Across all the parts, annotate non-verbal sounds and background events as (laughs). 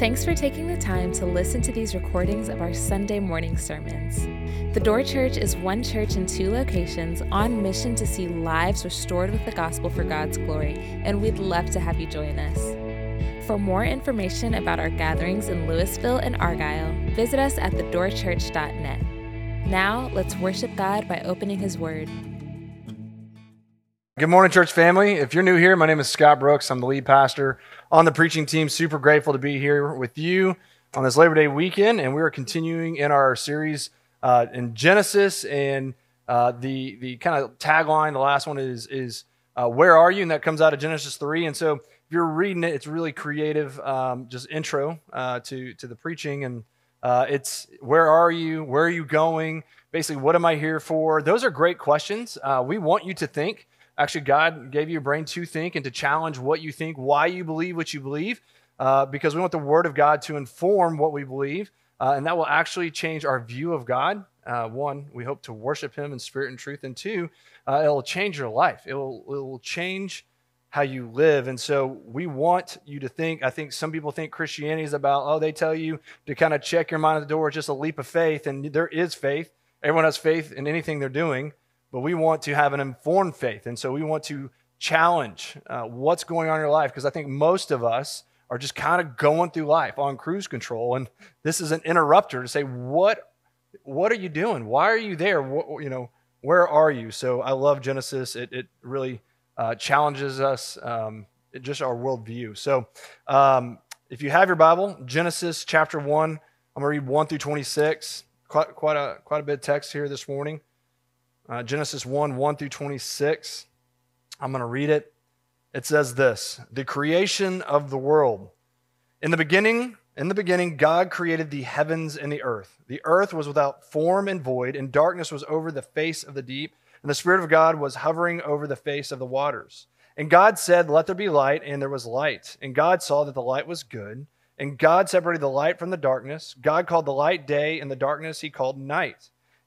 Thanks for taking the time to listen to these recordings of our Sunday morning sermons. The Door Church is one church in two locations on mission to see lives restored with the gospel for God's glory, and we'd love to have you join us. For more information about our gatherings in Lewisville and Argyle, visit us at thedoorchurch.net. Now, let's worship God by opening His Word. Good morning, church family. If you're new here, my name is Scott Brooks. I'm the lead pastor on the preaching team. Super grateful to be here with you on this Labor Day weekend, and we are continuing in our series uh, in Genesis. And uh, the the kind of tagline, the last one is is uh, "Where are you?" and that comes out of Genesis three. And so, if you're reading it, it's really creative, um, just intro uh, to to the preaching, and uh, it's "Where are you? Where are you going?" Basically, what am I here for? Those are great questions. Uh, we want you to think. Actually, God gave you a brain to think and to challenge what you think, why you believe what you believe, uh, because we want the Word of God to inform what we believe, uh, and that will actually change our view of God. Uh, one, we hope to worship Him in spirit and truth, and two, uh, it will change your life. It will, it will change how you live. And so we want you to think. I think some people think Christianity is about, oh, they tell you to kind of check your mind at the door, just a leap of faith, and there is faith. Everyone has faith in anything they're doing but we want to have an informed faith. And so we want to challenge uh, what's going on in your life because I think most of us are just kind of going through life on cruise control. And this is an interrupter to say, what, what are you doing? Why are you there? What, you know, where are you? So I love Genesis. It, it really uh, challenges us, um, just our worldview. So um, if you have your Bible, Genesis chapter 1, I'm going to read 1 through 26. Quite, quite, a, quite a bit of text here this morning uh, Genesis 1 1 through 26. I'm going to read it. It says this The creation of the world. In the beginning, in the beginning, God created the heavens and the earth. The earth was without form and void, and darkness was over the face of the deep, and the Spirit of God was hovering over the face of the waters. And God said, Let there be light, and there was light. And God saw that the light was good. And God separated the light from the darkness. God called the light day, and the darkness he called night.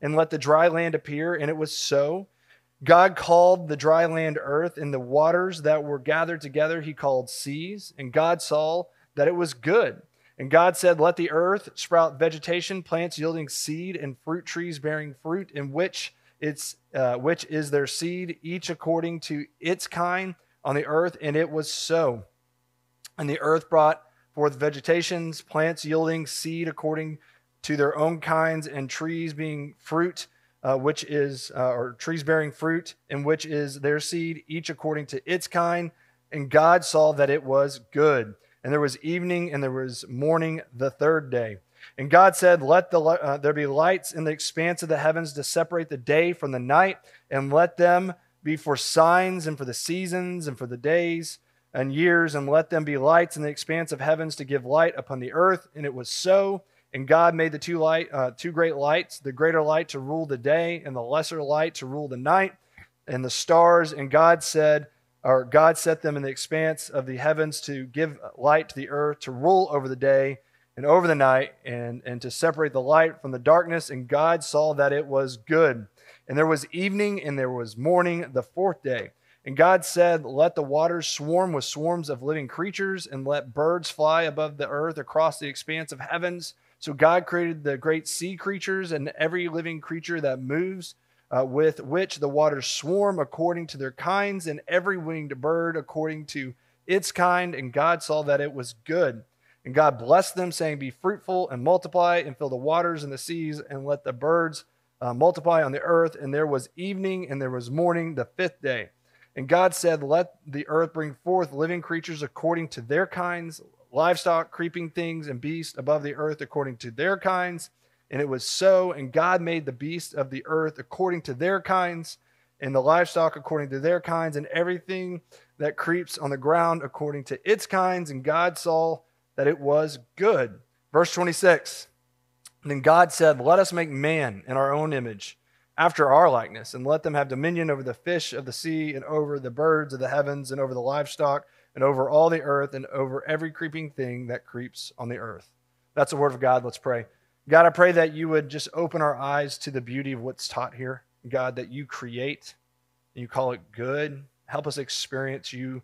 and let the dry land appear. And it was so. God called the dry land earth, and the waters that were gathered together he called seas. And God saw that it was good. And God said, Let the earth sprout vegetation, plants yielding seed, and fruit trees bearing fruit, in which its uh, which is their seed, each according to its kind on the earth. And it was so. And the earth brought forth vegetations, plants yielding seed according to their own kinds, and trees being fruit, uh, which is, uh, or trees bearing fruit, in which is their seed, each according to its kind. And God saw that it was good. And there was evening and there was morning the third day. And God said, Let the, uh, there be lights in the expanse of the heavens to separate the day from the night, and let them be for signs and for the seasons and for the days and years, and let them be lights in the expanse of heavens to give light upon the earth. And it was so. And God made the two light, uh, two great lights, the greater light to rule the day, and the lesser light to rule the night, and the stars. And God said, or God set them in the expanse of the heavens to give light to the earth, to rule over the day and over the night, and, and to separate the light from the darkness. And God saw that it was good. And there was evening and there was morning the fourth day. And God said, Let the waters swarm with swarms of living creatures, and let birds fly above the earth across the expanse of heavens. So God created the great sea creatures and every living creature that moves, uh, with which the waters swarm according to their kinds, and every winged bird according to its kind. And God saw that it was good. And God blessed them, saying, Be fruitful and multiply, and fill the waters and the seas, and let the birds uh, multiply on the earth. And there was evening and there was morning the fifth day. And God said, Let the earth bring forth living creatures according to their kinds, livestock, creeping things, and beasts above the earth according to their kinds. And it was so. And God made the beasts of the earth according to their kinds, and the livestock according to their kinds, and everything that creeps on the ground according to its kinds. And God saw that it was good. Verse 26 Then God said, Let us make man in our own image, after our likeness, and let them have dominion over the fish of the sea, and over the birds of the heavens, and over the livestock, and over all the earth, and over every creeping thing that creeps on the earth. That's the word of God. Let's pray. God, I pray that you would just open our eyes to the beauty of what's taught here. God, that you create, and you call it good. Help us experience you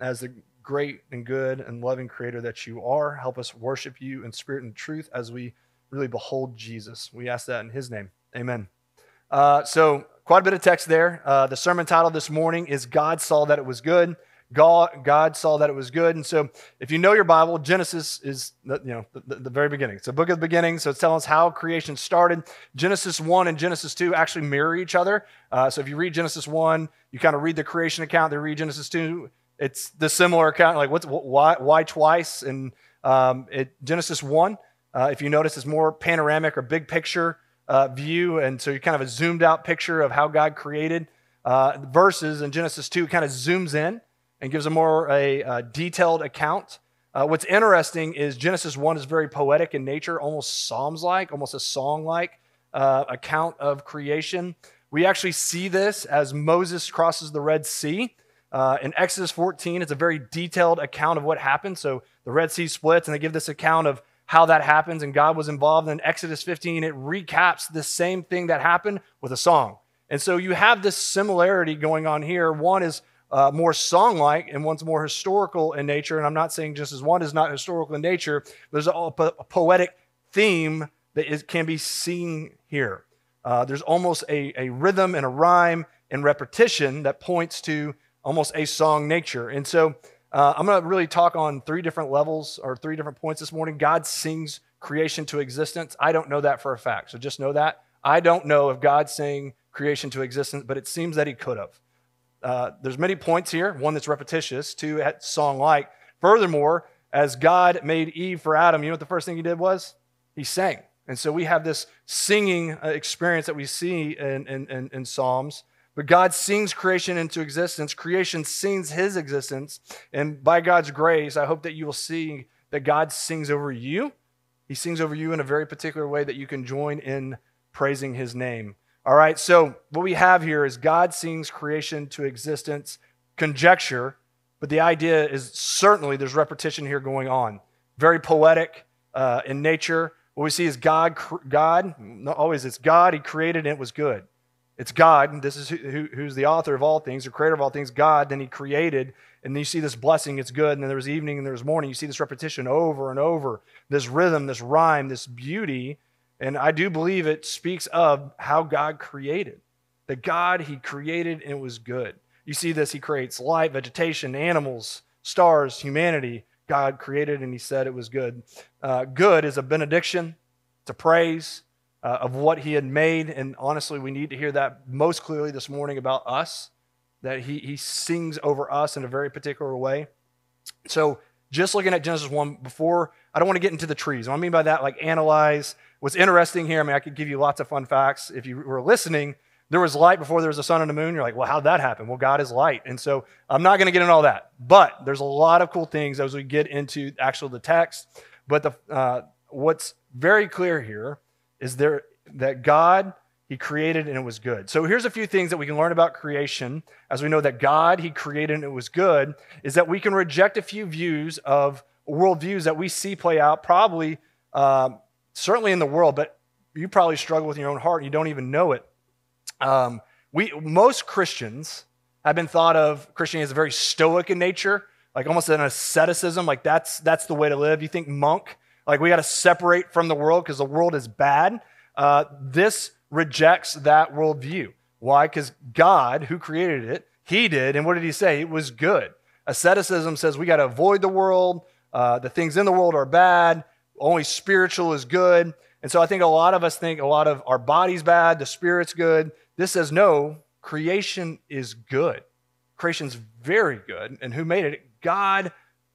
as the great and good and loving creator that you are. Help us worship you in spirit and truth as we really behold Jesus. We ask that in his name. Amen. Uh, so, quite a bit of text there. Uh, the sermon title this morning is God Saw That It Was Good. God, God saw that it was good. And so, if you know your Bible, Genesis is the, you know the, the, very beginning. It's a book of the beginning, so it's telling us how creation started. Genesis 1 and Genesis 2 actually mirror each other. Uh, so, if you read Genesis 1, you kind of read the creation account, then read Genesis 2. It's the similar account, like what's why, why twice? And um, it, Genesis 1, uh, if you notice, is more panoramic or big picture uh, view. And so, you kind of a zoomed out picture of how God created. Uh, verses in Genesis 2 kind of zooms in and gives a more a, a detailed account. Uh, what's interesting is Genesis 1 is very poetic in nature, almost Psalms like, almost a song like uh, account of creation. We actually see this as Moses crosses the Red Sea. Uh, in Exodus 14, it's a very detailed account of what happened. So the Red Sea splits, and they give this account of how that happens, and God was involved. In Exodus 15, it recaps the same thing that happened with a song. And so you have this similarity going on here. One is uh, more song like and one's more historical in nature. And I'm not saying just as one is not historical in nature, there's a, a poetic theme that is, can be seen here. Uh, there's almost a, a rhythm and a rhyme and repetition that points to almost a song nature. And so uh, I'm going to really talk on three different levels or three different points this morning. God sings creation to existence. I don't know that for a fact. So just know that. I don't know if God sang creation to existence, but it seems that he could have. Uh, there's many points here. One that's repetitious, two song like. Furthermore, as God made Eve for Adam, you know what the first thing he did was? He sang. And so we have this singing uh, experience that we see in, in, in Psalms. But God sings creation into existence. Creation sings his existence. And by God's grace, I hope that you will see that God sings over you. He sings over you in a very particular way that you can join in praising his name. All right, so what we have here is God sings creation to existence, conjecture, but the idea is certainly there's repetition here going on. Very poetic uh, in nature. What we see is God, God, not always it's God, He created and it was good. It's God, this is who, who's the author of all things, the creator of all things, God, then He created, and then you see this blessing, it's good, and then there was evening and there was morning. You see this repetition over and over, this rhythm, this rhyme, this beauty and I do believe it speaks of how God created. That God, He created and it was good. You see this, He creates light, vegetation, animals, stars, humanity. God created and He said it was good. Uh, good is a benediction, it's a praise uh, of what He had made. And honestly, we need to hear that most clearly this morning about us, that He, he sings over us in a very particular way. So, just looking at Genesis 1 before, I don't want to get into the trees. What I mean by that, like analyze What's interesting here, I mean, I could give you lots of fun facts. If you were listening, there was light before there was a sun and a moon. You're like, well, how'd that happen? Well, God is light. And so I'm not going to get into all that. But there's a lot of cool things as we get into actual the text. But the, uh, what's very clear here is there that God, He created and it was good. So here's a few things that we can learn about creation as we know that God, He created and it was good, is that we can reject a few views of worldviews that we see play out probably um, certainly in the world, but you probably struggle with your own heart and you don't even know it. Um, we, most Christians have been thought of Christianity as very stoic in nature, like almost an asceticism, like that's, that's the way to live. You think monk, like we got to separate from the world because the world is bad. Uh, this rejects that worldview. Why? Because God, who created it, He did. And what did He say? It was good. Asceticism says we got to avoid the world. Uh, the things in the world are bad only spiritual is good. And so I think a lot of us think a lot of our body's bad, the spirit's good. This says no, creation is good. Creation's very good. And who made it? God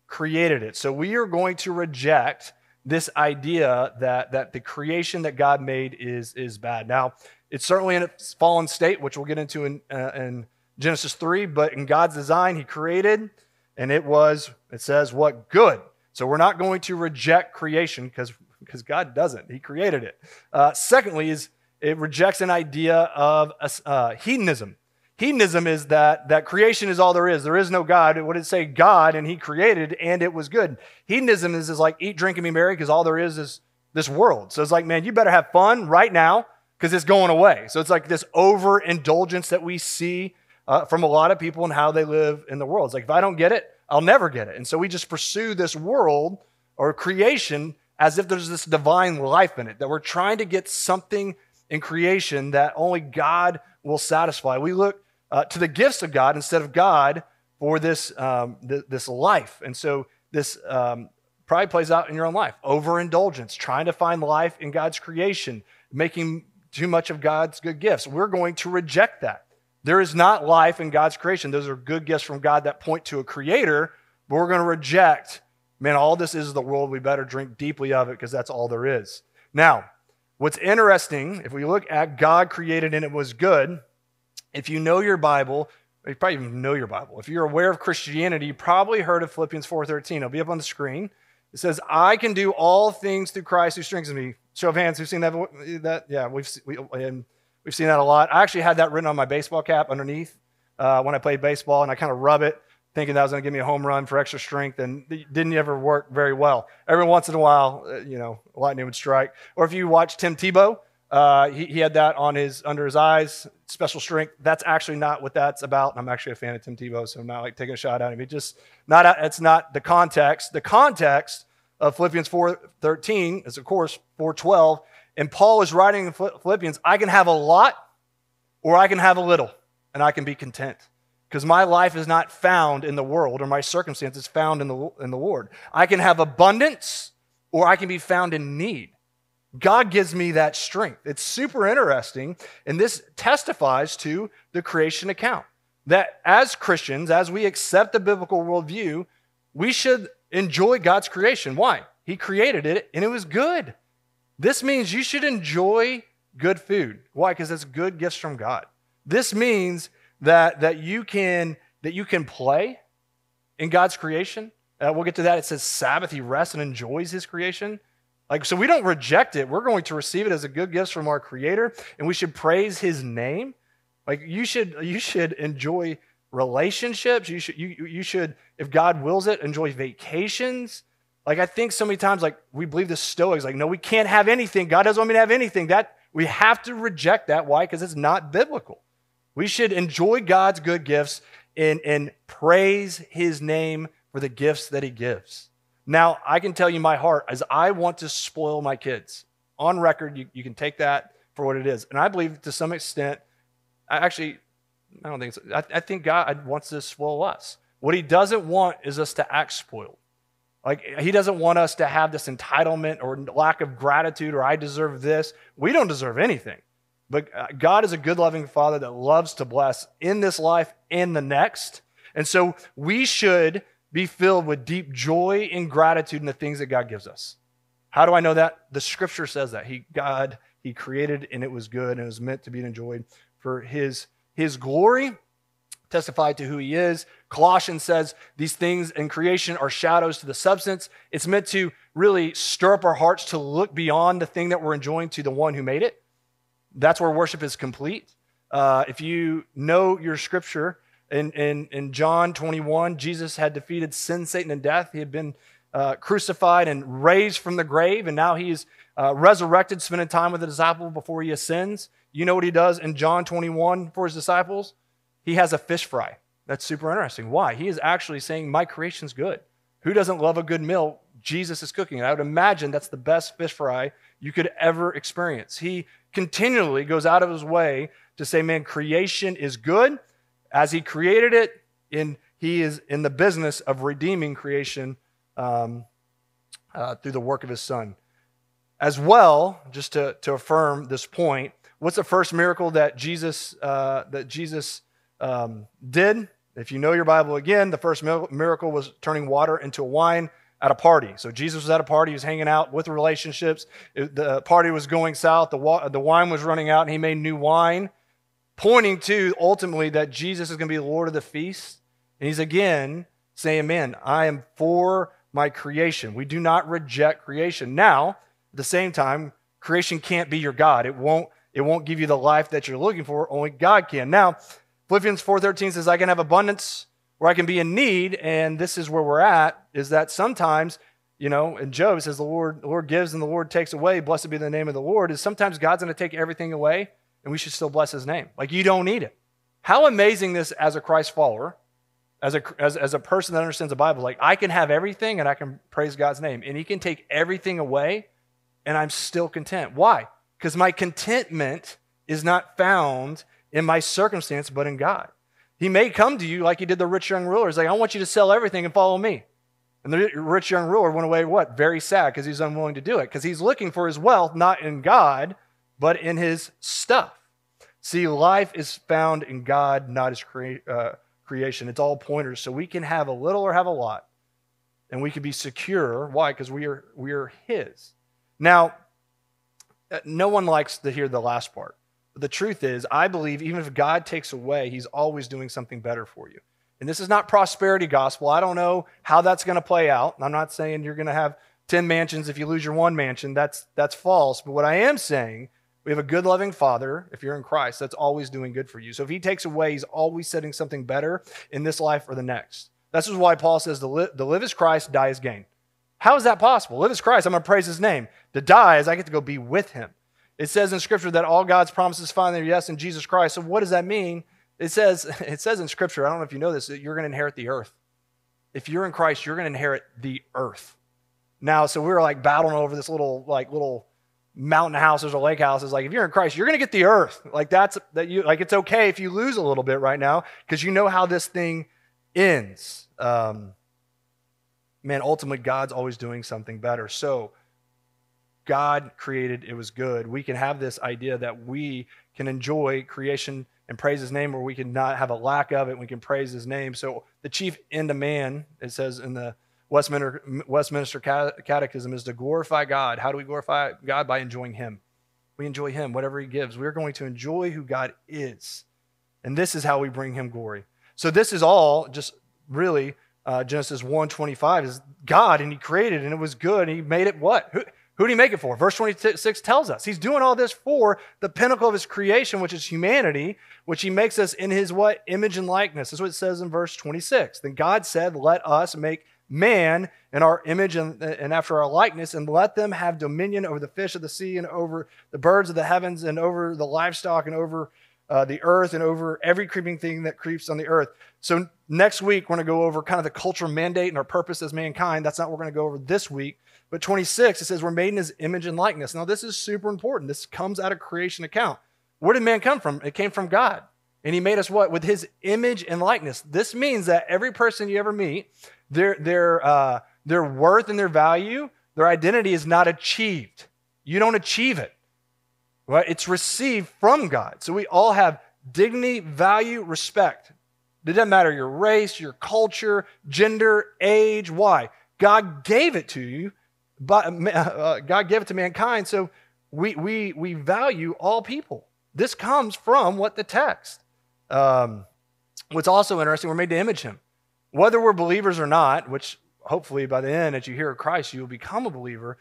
created it. So we are going to reject this idea that, that the creation that God made is, is bad. Now, it's certainly in a fallen state, which we'll get into in, uh, in Genesis 3, but in God's design, He created, and it was, it says, what? Good. So we're not going to reject creation because God doesn't. He created it. Uh, secondly, is it rejects an idea of uh, hedonism. Hedonism is that, that creation is all there is. There is no God. What did it say? God, and He created, and it was good. Hedonism is, is like eat, drink, and be merry, because all there is is this world. So it's like, man, you better have fun right now because it's going away. So it's like this overindulgence that we see uh, from a lot of people and how they live in the world. It's like, if I don't get it, I'll never get it. And so we just pursue this world or creation as if there's this divine life in it, that we're trying to get something in creation that only God will satisfy. We look uh, to the gifts of God instead of God for this, um, th- this life. And so this um, probably plays out in your own life overindulgence, trying to find life in God's creation, making too much of God's good gifts. We're going to reject that. There is not life in God's creation. Those are good gifts from God that point to a creator, but we're going to reject, man, all this is the world. We better drink deeply of it because that's all there is. Now, what's interesting, if we look at God created and it was good, if you know your Bible, you probably even know your Bible. If you're aware of Christianity, you probably heard of Philippians 4:13. It'll be up on the screen. It says, "I can do all things through Christ who strengthens me." Show of hands, who've seen that? That yeah, we've seen, we, we've seen that a lot. I actually had that written on my baseball cap underneath uh, when I played baseball, and I kind of rub it, thinking that was going to give me a home run for extra strength, and it didn't ever work very well. Every once in a while, uh, you know, lightning would strike. Or if you watch Tim Tebow, uh, he, he, had that on his under his eyes, special strength. That's actually not what that's about. And I'm actually a fan of Tim Tebow, so I'm not like taking a shot at him. It just not it's not the context. The context of Philippians 4:13 is of course 4:12, and Paul is writing in Philippians, I can have a lot or I can have a little, and I can be content. Because my life is not found in the world, or my circumstances found in the, in the Lord. I can have abundance, or I can be found in need. God gives me that strength. It's super interesting, and this testifies to the creation account. That as Christians, as we accept the biblical worldview, we should enjoy God's creation. Why? He created it and it was good. This means you should enjoy good food. Why? Because it's good gifts from God. This means that, that, you can, that you can play in God's creation. Uh, we'll get to that. It says Sabbath, he rests and enjoys his creation. Like, so we don't reject it. We're going to receive it as a good gift from our Creator, and we should praise His name. Like, you should, you should enjoy relationships. You should, you, you should, if God wills it, enjoy vacations. Like, I think so many times, like, we believe the Stoics, like, no, we can't have anything. God doesn't want me to have anything. That we have to reject that. Why? Because it's not biblical. We should enjoy God's good gifts and, and praise His name for the gifts that He gives. Now, I can tell you my heart as I want to spoil my kids. On record, you, you can take that for what it is. And I believe to some extent, I actually, I don't think so. I, I think God wants to spoil us. What he doesn't want is us to act spoiled. Like, he doesn't want us to have this entitlement or lack of gratitude or I deserve this. We don't deserve anything. But uh, God is a good, loving Father that loves to bless in this life and the next. And so we should be filled with deep joy and gratitude in the things that God gives us. How do I know that? The scripture says that. He God, He created and it was good and it was meant to be enjoyed for His, His glory, testified to who He is. Colossians says these things in creation are shadows to the substance. It's meant to really stir up our hearts to look beyond the thing that we're enjoying to the one who made it. That's where worship is complete. Uh, if you know your scripture, in, in, in John 21, Jesus had defeated sin, Satan, and death. He had been uh, crucified and raised from the grave, and now he's uh, resurrected, spending time with the disciple before he ascends. You know what he does in John 21 for his disciples? He has a fish fry. That's super interesting. Why? He is actually saying, My creation's good. Who doesn't love a good meal? Jesus is cooking. And I would imagine that's the best fish fry you could ever experience. He continually goes out of his way to say, Man, creation is good as he created it, in, he is in the business of redeeming creation um, uh, through the work of his son. As well, just to, to affirm this point, what's the first miracle that Jesus, uh, that Jesus um, did? If you know your Bible again, the first miracle was turning water into wine at a party. So Jesus was at a party, he was hanging out with relationships. The party was going south, the, wa- the wine was running out, and he made new wine pointing to ultimately that Jesus is going to be the Lord of the feast. And he's again saying, Man, I am for my creation. We do not reject creation. Now, At the same time, creation can't be your God. It won't, it won't give you the life that you're looking for. Only God can. Now, Philippians 4.13 says, I can have abundance where I can be in need, and this is where we're at, is that sometimes, you know, and Job says the Lord, the Lord gives and the Lord takes away. Blessed be the name of the Lord. Is sometimes God's going to take everything away, and we should still bless his name. Like you don't need it. How amazing this as a Christ follower, as a, as, as a person that understands the Bible, like I can have everything and I can praise God's name, and he can take everything away, and I'm still content. Why? Because my contentment is not found in my circumstance, but in God. He may come to you like he did the rich young ruler. He's like, I want you to sell everything and follow me. And the rich young ruler went away, what? Very sad because he's unwilling to do it. Because he's looking for his wealth not in God, but in his stuff. See, life is found in God, not his uh, creation. It's all pointers. So we can have a little or have a lot. And we can be secure. Why? Because we are, we are his. Now, uh, no one likes to hear the last part. The truth is, I believe even if God takes away, he's always doing something better for you. And this is not prosperity gospel. I don't know how that's going to play out. I'm not saying you're going to have 10 mansions if you lose your one mansion. That's, that's false. But what I am saying, we have a good, loving Father, if you're in Christ, that's always doing good for you. So if He takes away, He's always setting something better in this life or the next. This is why Paul says, to live, to live is Christ, die is gain. How is that possible? Live is Christ. I'm going to praise His name. To die is I get to go be with Him. It says in Scripture that all God's promises find their yes in Jesus Christ. So what does that mean? It says, (laughs) it says in Scripture, I don't know if you know this, that you're going to inherit the earth. If you're in Christ, you're going to inherit the earth. Now, so we were like battling over this little, like little mountain houses or lake houses. Like if you're in Christ, you're going to get the earth. Like that's that you like. It's okay if you lose a little bit right now because you know how this thing ends. Um, man, ultimately, God's always doing something better. So God created, it was good. We can have this idea that we can enjoy creation and praise his name, or we can not have a lack of it. We can praise his name. So, the chief end of man, it says in the Westminster, Westminster Catechism, is to glorify God. How do we glorify God? By enjoying him. We enjoy him, whatever he gives. We're going to enjoy who God is. And this is how we bring him glory. So, this is all just really uh, Genesis 1 25 is God, and he created, and it was good, and he made it what? Who did he make it for? Verse 26 tells us he's doing all this for the pinnacle of his creation, which is humanity, which he makes us in his what? Image and likeness. That's what it says in verse 26. Then God said, Let us make man in our image and, and after our likeness, and let them have dominion over the fish of the sea and over the birds of the heavens and over the livestock and over uh, the earth and over every creeping thing that creeps on the earth. So next week, we're going to go over kind of the cultural mandate and our purpose as mankind. That's not what we're going to go over this week. But 26, it says, We're made in his image and likeness. Now, this is super important. This comes out of creation account. Where did man come from? It came from God. And he made us what? With his image and likeness. This means that every person you ever meet, their, their, uh, their worth and their value, their identity is not achieved. You don't achieve it. Right? It's received from God. So we all have dignity, value, respect. It doesn't matter your race, your culture, gender, age. Why? God gave it to you but, uh, God gave it to mankind, so we, we, we value all people. This comes from what the text. Um, what's also interesting, we're made to image him. Whether we're believers or not, which hopefully by the end, as you hear Christ, you will become a believer.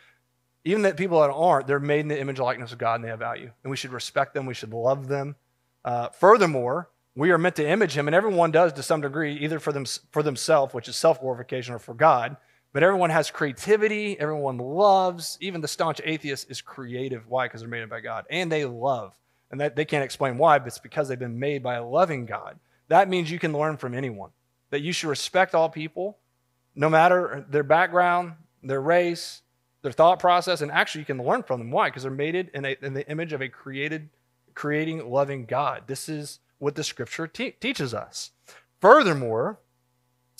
Even that people that aren't, they're made in the image and likeness of God and they have value. And we should respect them, we should love them. Uh, furthermore, we are meant to image him, and everyone does to some degree, either for, them, for themselves, which is self glorification, or for God. But everyone has creativity. Everyone loves. Even the staunch atheist is creative. Why? Because they're made by God. And they love. And that, they can't explain why, but it's because they've been made by a loving God. That means you can learn from anyone. That you should respect all people, no matter their background, their race, their thought process. And actually, you can learn from them. Why? Because they're made in, a, in the image of a created, creating, loving God. This is what the scripture te- teaches us. Furthermore,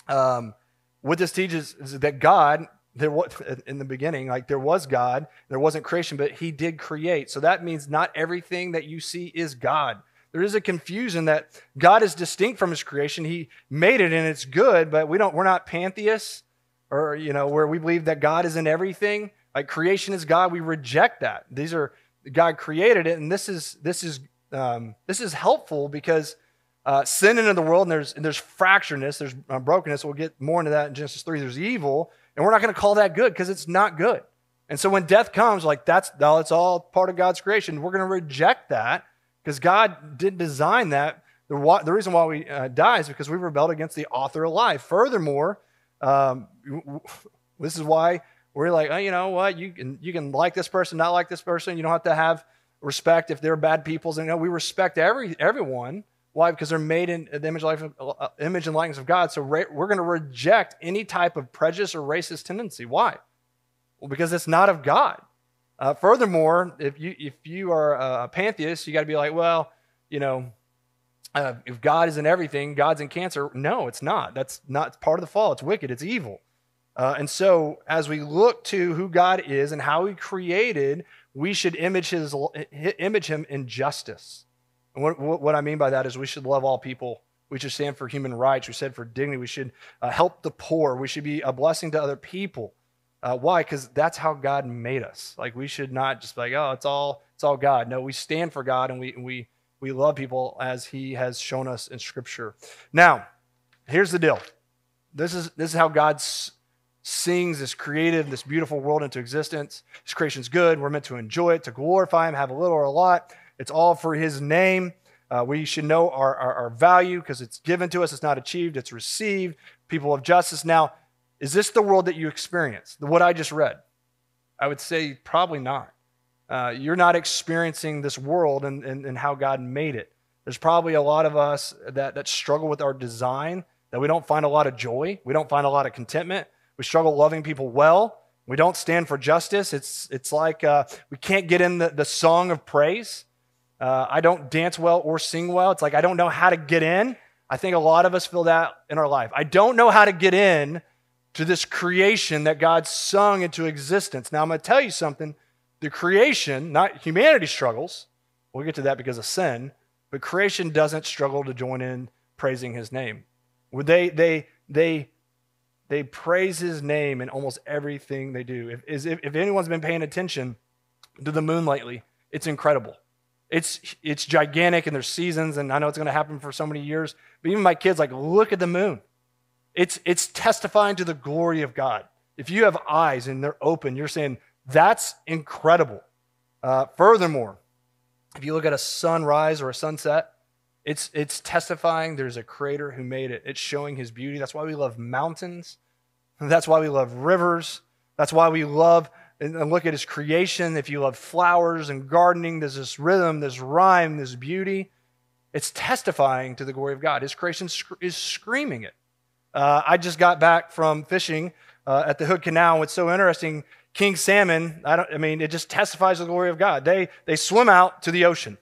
um, what this teaches is that God, there was in the beginning, like there was God, there wasn't creation, but He did create. So that means not everything that you see is God. There is a confusion that God is distinct from His creation. He made it and it's good, but we don't. We're not pantheists, or you know, where we believe that God is in everything. Like creation is God, we reject that. These are God created it, and this is this is um, this is helpful because uh, sin into the world, and there's, and there's fracturedness, there's uh, brokenness. We'll get more into that in Genesis 3. There's evil, and we're not going to call that good because it's not good. And so when death comes, like that's, no, it's all part of God's creation. We're going to reject that because God didn't design that. The, the reason why we uh, die is because we rebelled against the author of life. Furthermore, um, this is why we're like, oh, you know what? You can, you can like this person, not like this person. You don't have to have respect if they're bad people. And you know, we respect every, everyone. Why? Because they're made in the image, life, uh, image and likeness of God. So we're going to reject any type of prejudice or racist tendency. Why? Well, because it's not of God. Uh, furthermore, if you if you are a pantheist, you got to be like, well, you know, uh, if God is in everything, God's in cancer. No, it's not. That's not part of the fall. It's wicked. It's evil. Uh, and so, as we look to who God is and how He created, we should image His image Him in justice. And what, what I mean by that is, we should love all people. We should stand for human rights. We stand for dignity. We should uh, help the poor. We should be a blessing to other people. Uh, why? Because that's how God made us. Like we should not just be like, oh, it's all it's all God. No, we stand for God and we we we love people as He has shown us in Scripture. Now, here's the deal. This is this is how God sings this creative, this beautiful world into existence. His creation's good. We're meant to enjoy it, to glorify Him, have a little or a lot. It's all for His name. Uh, we should know our, our, our value because it's given to us. It's not achieved. It's received. People of justice. Now, is this the world that you experience? What I just read? I would say probably not. Uh, you're not experiencing this world and, and, and how God made it. There's probably a lot of us that, that struggle with our design, that we don't find a lot of joy. We don't find a lot of contentment. We struggle loving people well. We don't stand for justice. It's, it's like uh, we can't get in the, the song of praise. Uh, I don't dance well or sing well. It's like I don't know how to get in. I think a lot of us feel that in our life. I don't know how to get in to this creation that God sung into existence. Now, I'm going to tell you something. The creation, not humanity, struggles. We'll get to that because of sin, but creation doesn't struggle to join in praising his name. They, they, they, they praise his name in almost everything they do. If, if, if anyone's been paying attention to the moon lately, it's incredible. It's, it's gigantic and there's seasons, and I know it's going to happen for so many years. But even my kids, like, look at the moon. It's, it's testifying to the glory of God. If you have eyes and they're open, you're saying, that's incredible. Uh, furthermore, if you look at a sunrise or a sunset, it's, it's testifying there's a creator who made it. It's showing his beauty. That's why we love mountains. That's why we love rivers. That's why we love and look at his creation. If you love flowers and gardening, there's this rhythm, this rhyme, this beauty. It's testifying to the glory of God. His creation is screaming it. Uh, I just got back from fishing uh, at the Hood Canal. What's so interesting, king salmon, I, don't, I mean, it just testifies to the glory of God. They, they swim out to the ocean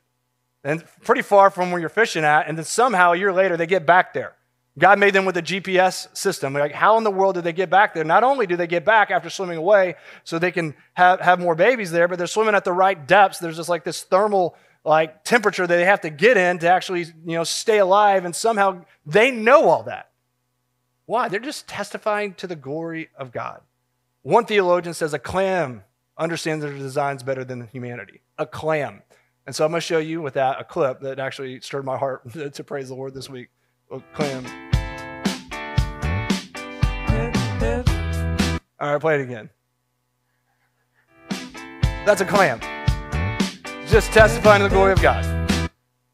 and pretty far from where you're fishing at, and then somehow a year later they get back there. God made them with a GPS system. Like, how in the world did they get back there? Not only do they get back after swimming away so they can have, have more babies there, but they're swimming at the right depths. There's just like this thermal like temperature that they have to get in to actually, you know, stay alive. And somehow they know all that. Why? They're just testifying to the glory of God. One theologian says a clam understands their designs better than humanity. A clam. And so I'm going to show you with that a clip that actually stirred my heart (laughs) to praise the Lord this week. Clam. All right, play it again. That's a clam. Just testifying to the glory of God.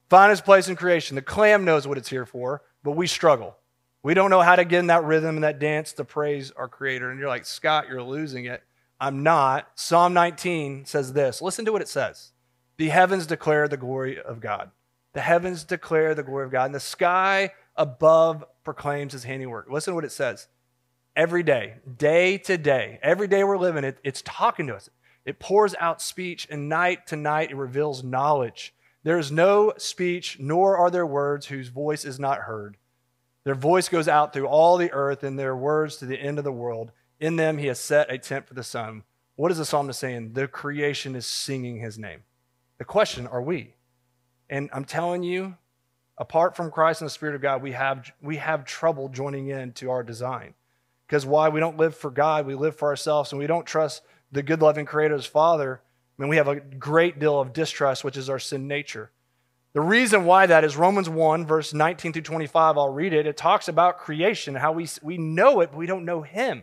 Finest place in creation. The clam knows what it's here for, but we struggle. We don't know how to get in that rhythm and that dance to praise our Creator. And you're like, Scott, you're losing it. I'm not. Psalm 19 says this. Listen to what it says. The heavens declare the glory of God. The heavens declare the glory of God, and the sky above proclaims his handiwork. Listen to what it says. Every day, day to day, every day we're living, it, it's talking to us. It pours out speech, and night to night it reveals knowledge. There is no speech, nor are there words whose voice is not heard. Their voice goes out through all the earth, and their words to the end of the world. In them he has set a tent for the sun. What is the psalmist saying? The creation is singing his name. The question, are we? And I'm telling you, apart from Christ and the Spirit of God, we have, we have trouble joining in to our design. Because why? We don't live for God, we live for ourselves, and we don't trust the good, loving Creator as Father. I mean, we have a great deal of distrust, which is our sin nature. The reason why that is Romans 1, verse 19 through 25. I'll read it. It talks about creation, how we, we know it, but we don't know Him.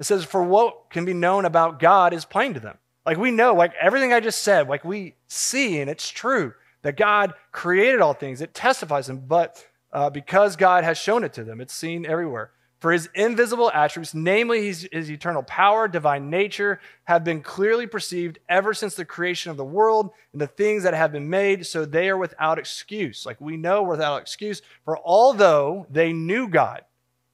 It says, For what can be known about God is plain to them. Like we know, like everything I just said, like we see, and it's true that God created all things. It testifies them, but uh, because God has shown it to them, it's seen everywhere. For his invisible attributes, namely his, his, eternal power, divine nature, have been clearly perceived ever since the creation of the world and the things that have been made, so they are without excuse. Like we know, without excuse. For although they knew God,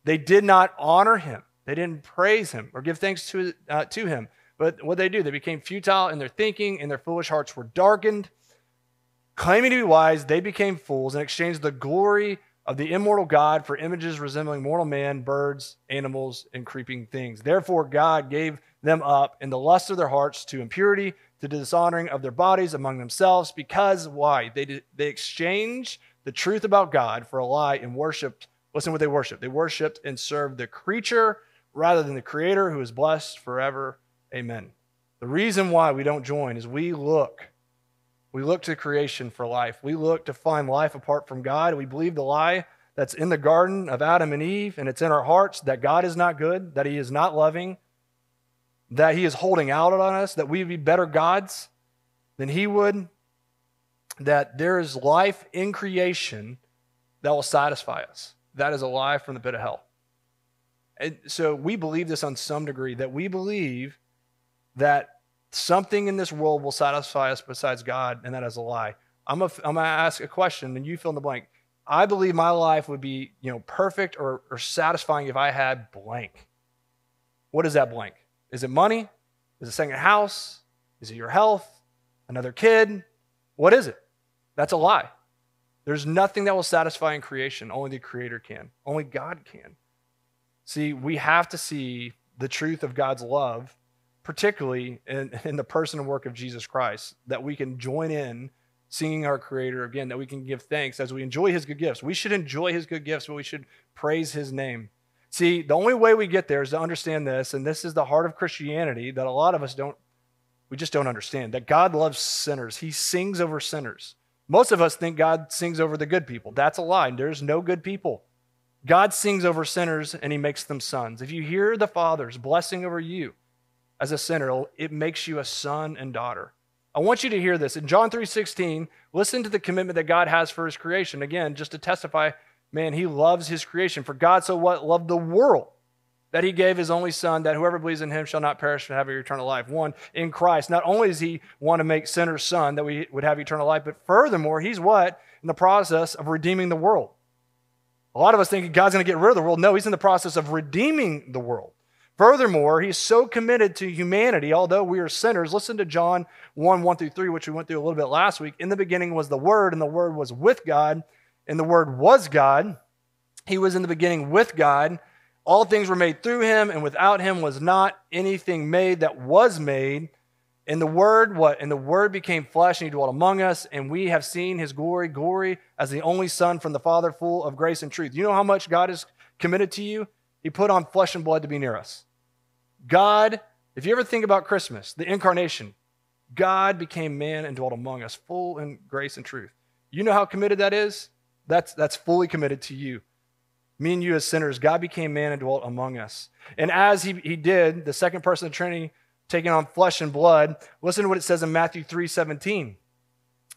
they did not honor him, they didn't praise him or give thanks to, uh, to him. But what they do, they became futile in their thinking, and their foolish hearts were darkened. Claiming to be wise, they became fools and exchanged the glory of the immortal God for images resembling mortal man, birds, animals, and creeping things. Therefore, God gave them up in the lust of their hearts to impurity, to dishonoring of their bodies among themselves, because why? They, they exchanged the truth about God for a lie and worshiped. Listen what they worshiped. They worshiped and served the creature rather than the creator who is blessed forever. Amen. The reason why we don't join is we look we look to creation for life. We look to find life apart from God. We believe the lie that's in the garden of Adam and Eve, and it's in our hearts that God is not good, that He is not loving, that He is holding out on us, that we would be better gods than He would, that there is life in creation that will satisfy us. That is a lie from the pit of hell. And so we believe this on some degree, that we believe that Something in this world will satisfy us besides God, and that is a lie. I'm going to ask a question, and you fill in the blank. I believe my life would be, you know, perfect or, or satisfying if I had blank. What is that blank? Is it money? Is it a second house? Is it your health? Another kid? What is it? That's a lie. There's nothing that will satisfy in creation. Only the Creator can. Only God can. See, we have to see the truth of God's love particularly in, in the person and work of Jesus Christ, that we can join in singing our Creator again, that we can give thanks as we enjoy His good gifts. We should enjoy His good gifts, but we should praise His name. See, the only way we get there is to understand this, and this is the heart of Christianity that a lot of us don't, we just don't understand that God loves sinners. He sings over sinners. Most of us think God sings over the good people. That's a lie. There's no good people. God sings over sinners and he makes them sons. If you hear the Father's blessing over you, as a sinner, it makes you a son and daughter. I want you to hear this. In John 3:16, listen to the commitment that God has for his creation. Again, just to testify, man, he loves his creation. For God so what loved the world that he gave his only son that whoever believes in him shall not perish but have eternal life. One, in Christ, not only does he want to make sinners son that we would have eternal life, but furthermore, he's what? In the process of redeeming the world. A lot of us think God's going to get rid of the world. No, he's in the process of redeeming the world. Furthermore, he's so committed to humanity, although we are sinners. Listen to John 1 1 through 3, which we went through a little bit last week. In the beginning was the Word, and the Word was with God, and the Word was God. He was in the beginning with God. All things were made through him, and without him was not anything made that was made. And the Word, what? And the Word became flesh and he dwelt among us, and we have seen his glory, glory as the only Son from the Father, full of grace and truth. You know how much God is committed to you? He put on flesh and blood to be near us. God, if you ever think about Christmas, the incarnation, God became man and dwelt among us, full in grace and truth. You know how committed that is? That's, that's fully committed to you. Me and you as sinners, God became man and dwelt among us. And as he, he did, the second person of the Trinity taking on flesh and blood, listen to what it says in Matthew 3 17.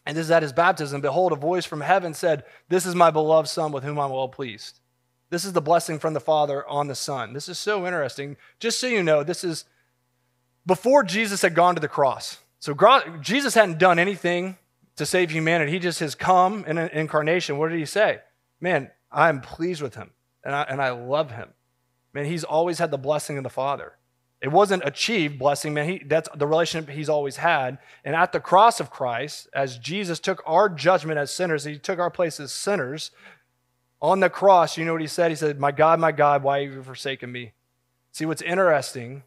And this is at his baptism. Behold, a voice from heaven said, This is my beloved Son with whom I'm well pleased. This is the blessing from the Father on the Son. This is so interesting. Just so you know, this is before Jesus had gone to the cross. So Jesus hadn't done anything to save humanity. He just has come in an incarnation. What did he say? Man, I'm pleased with him and I, and I love him. Man, he's always had the blessing of the Father. It wasn't achieved blessing, man. He, that's the relationship he's always had. And at the cross of Christ, as Jesus took our judgment as sinners, he took our place as sinners, on the cross, you know what he said? He said, My God, my God, why have you forsaken me? See, what's interesting,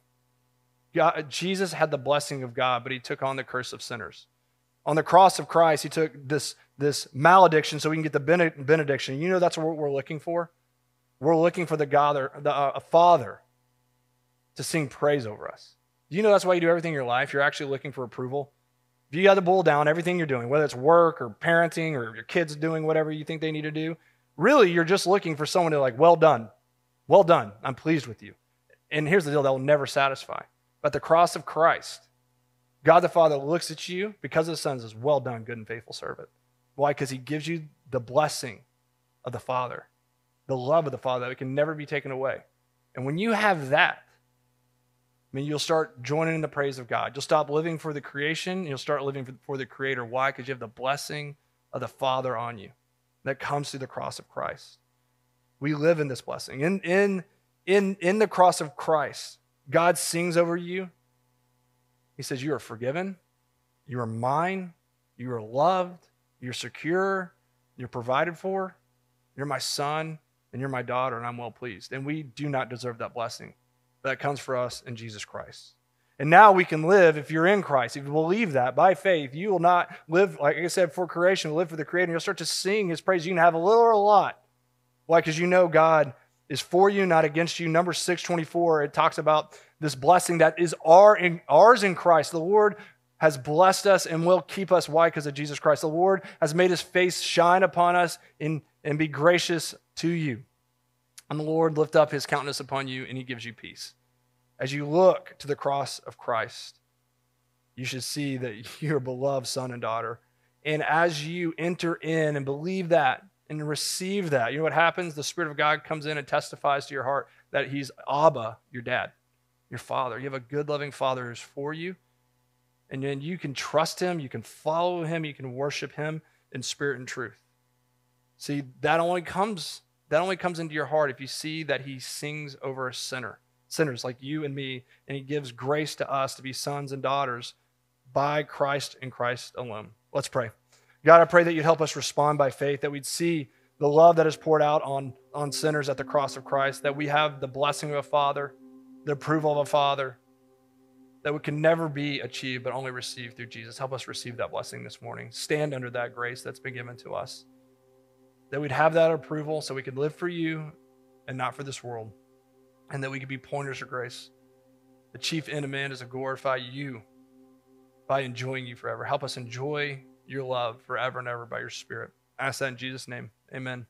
God, Jesus had the blessing of God, but he took on the curse of sinners. On the cross of Christ, he took this, this malediction so we can get the benediction. You know that's what we're looking for? We're looking for the God, the, uh, a Father to sing praise over us. You know that's why you do everything in your life? You're actually looking for approval. If you got to boil down everything you're doing, whether it's work or parenting or your kids doing whatever you think they need to do, really you're just looking for someone to like, well done, well done, I'm pleased with you. And here's the deal that will never satisfy. But the cross of Christ, God the Father looks at you because of the Son says, Well done, good and faithful servant. Why? Because he gives you the blessing of the Father, the love of the Father that can never be taken away. And when you have that, I mean, you'll start joining in the praise of God. You'll stop living for the creation. You'll start living for the Creator. Why? Because you have the blessing of the Father on you that comes through the cross of Christ. We live in this blessing. In, in, in, in the cross of Christ, God sings over you. He says, You are forgiven. You are mine. You are loved. You're secure. You're provided for. You're my son and you're my daughter, and I'm well pleased. And we do not deserve that blessing that comes for us in Jesus Christ. And now we can live if you're in Christ. If you believe that by faith, you will not live, like I said, for creation, live for the Creator. You'll start to sing His praise. You can have a little or a lot. Why? Because you know God is for you, not against you. Number 624, it talks about this blessing that is our in, ours in Christ. The Lord has blessed us and will keep us. Why? Because of Jesus Christ. The Lord has made his face shine upon us and, and be gracious to you. And the Lord lift up his countenance upon you and he gives you peace. As you look to the cross of Christ, you should see that (laughs) you're beloved son and daughter. And as you enter in and believe that and receive that, you know what happens? The Spirit of God comes in and testifies to your heart that He's Abba, your dad, your father. You have a good, loving father who's for you. And then you can trust Him, you can follow Him, you can worship Him in spirit and truth. See, that only comes that only comes into your heart if you see that he sings over a sinner, sinners like you and me, and he gives grace to us to be sons and daughters by Christ and Christ alone. Let's pray. God, I pray that you'd help us respond by faith, that we'd see the love that is poured out on, on sinners at the cross of Christ, that we have the blessing of a Father, the approval of a Father, that we can never be achieved but only received through Jesus. Help us receive that blessing this morning. Stand under that grace that's been given to us that we'd have that approval so we could live for you and not for this world, and that we could be pointers of grace. The chief end of man is to glorify you by enjoying you forever. Help us enjoy your love forever and ever by your Spirit. I ask that in Jesus' name. Amen.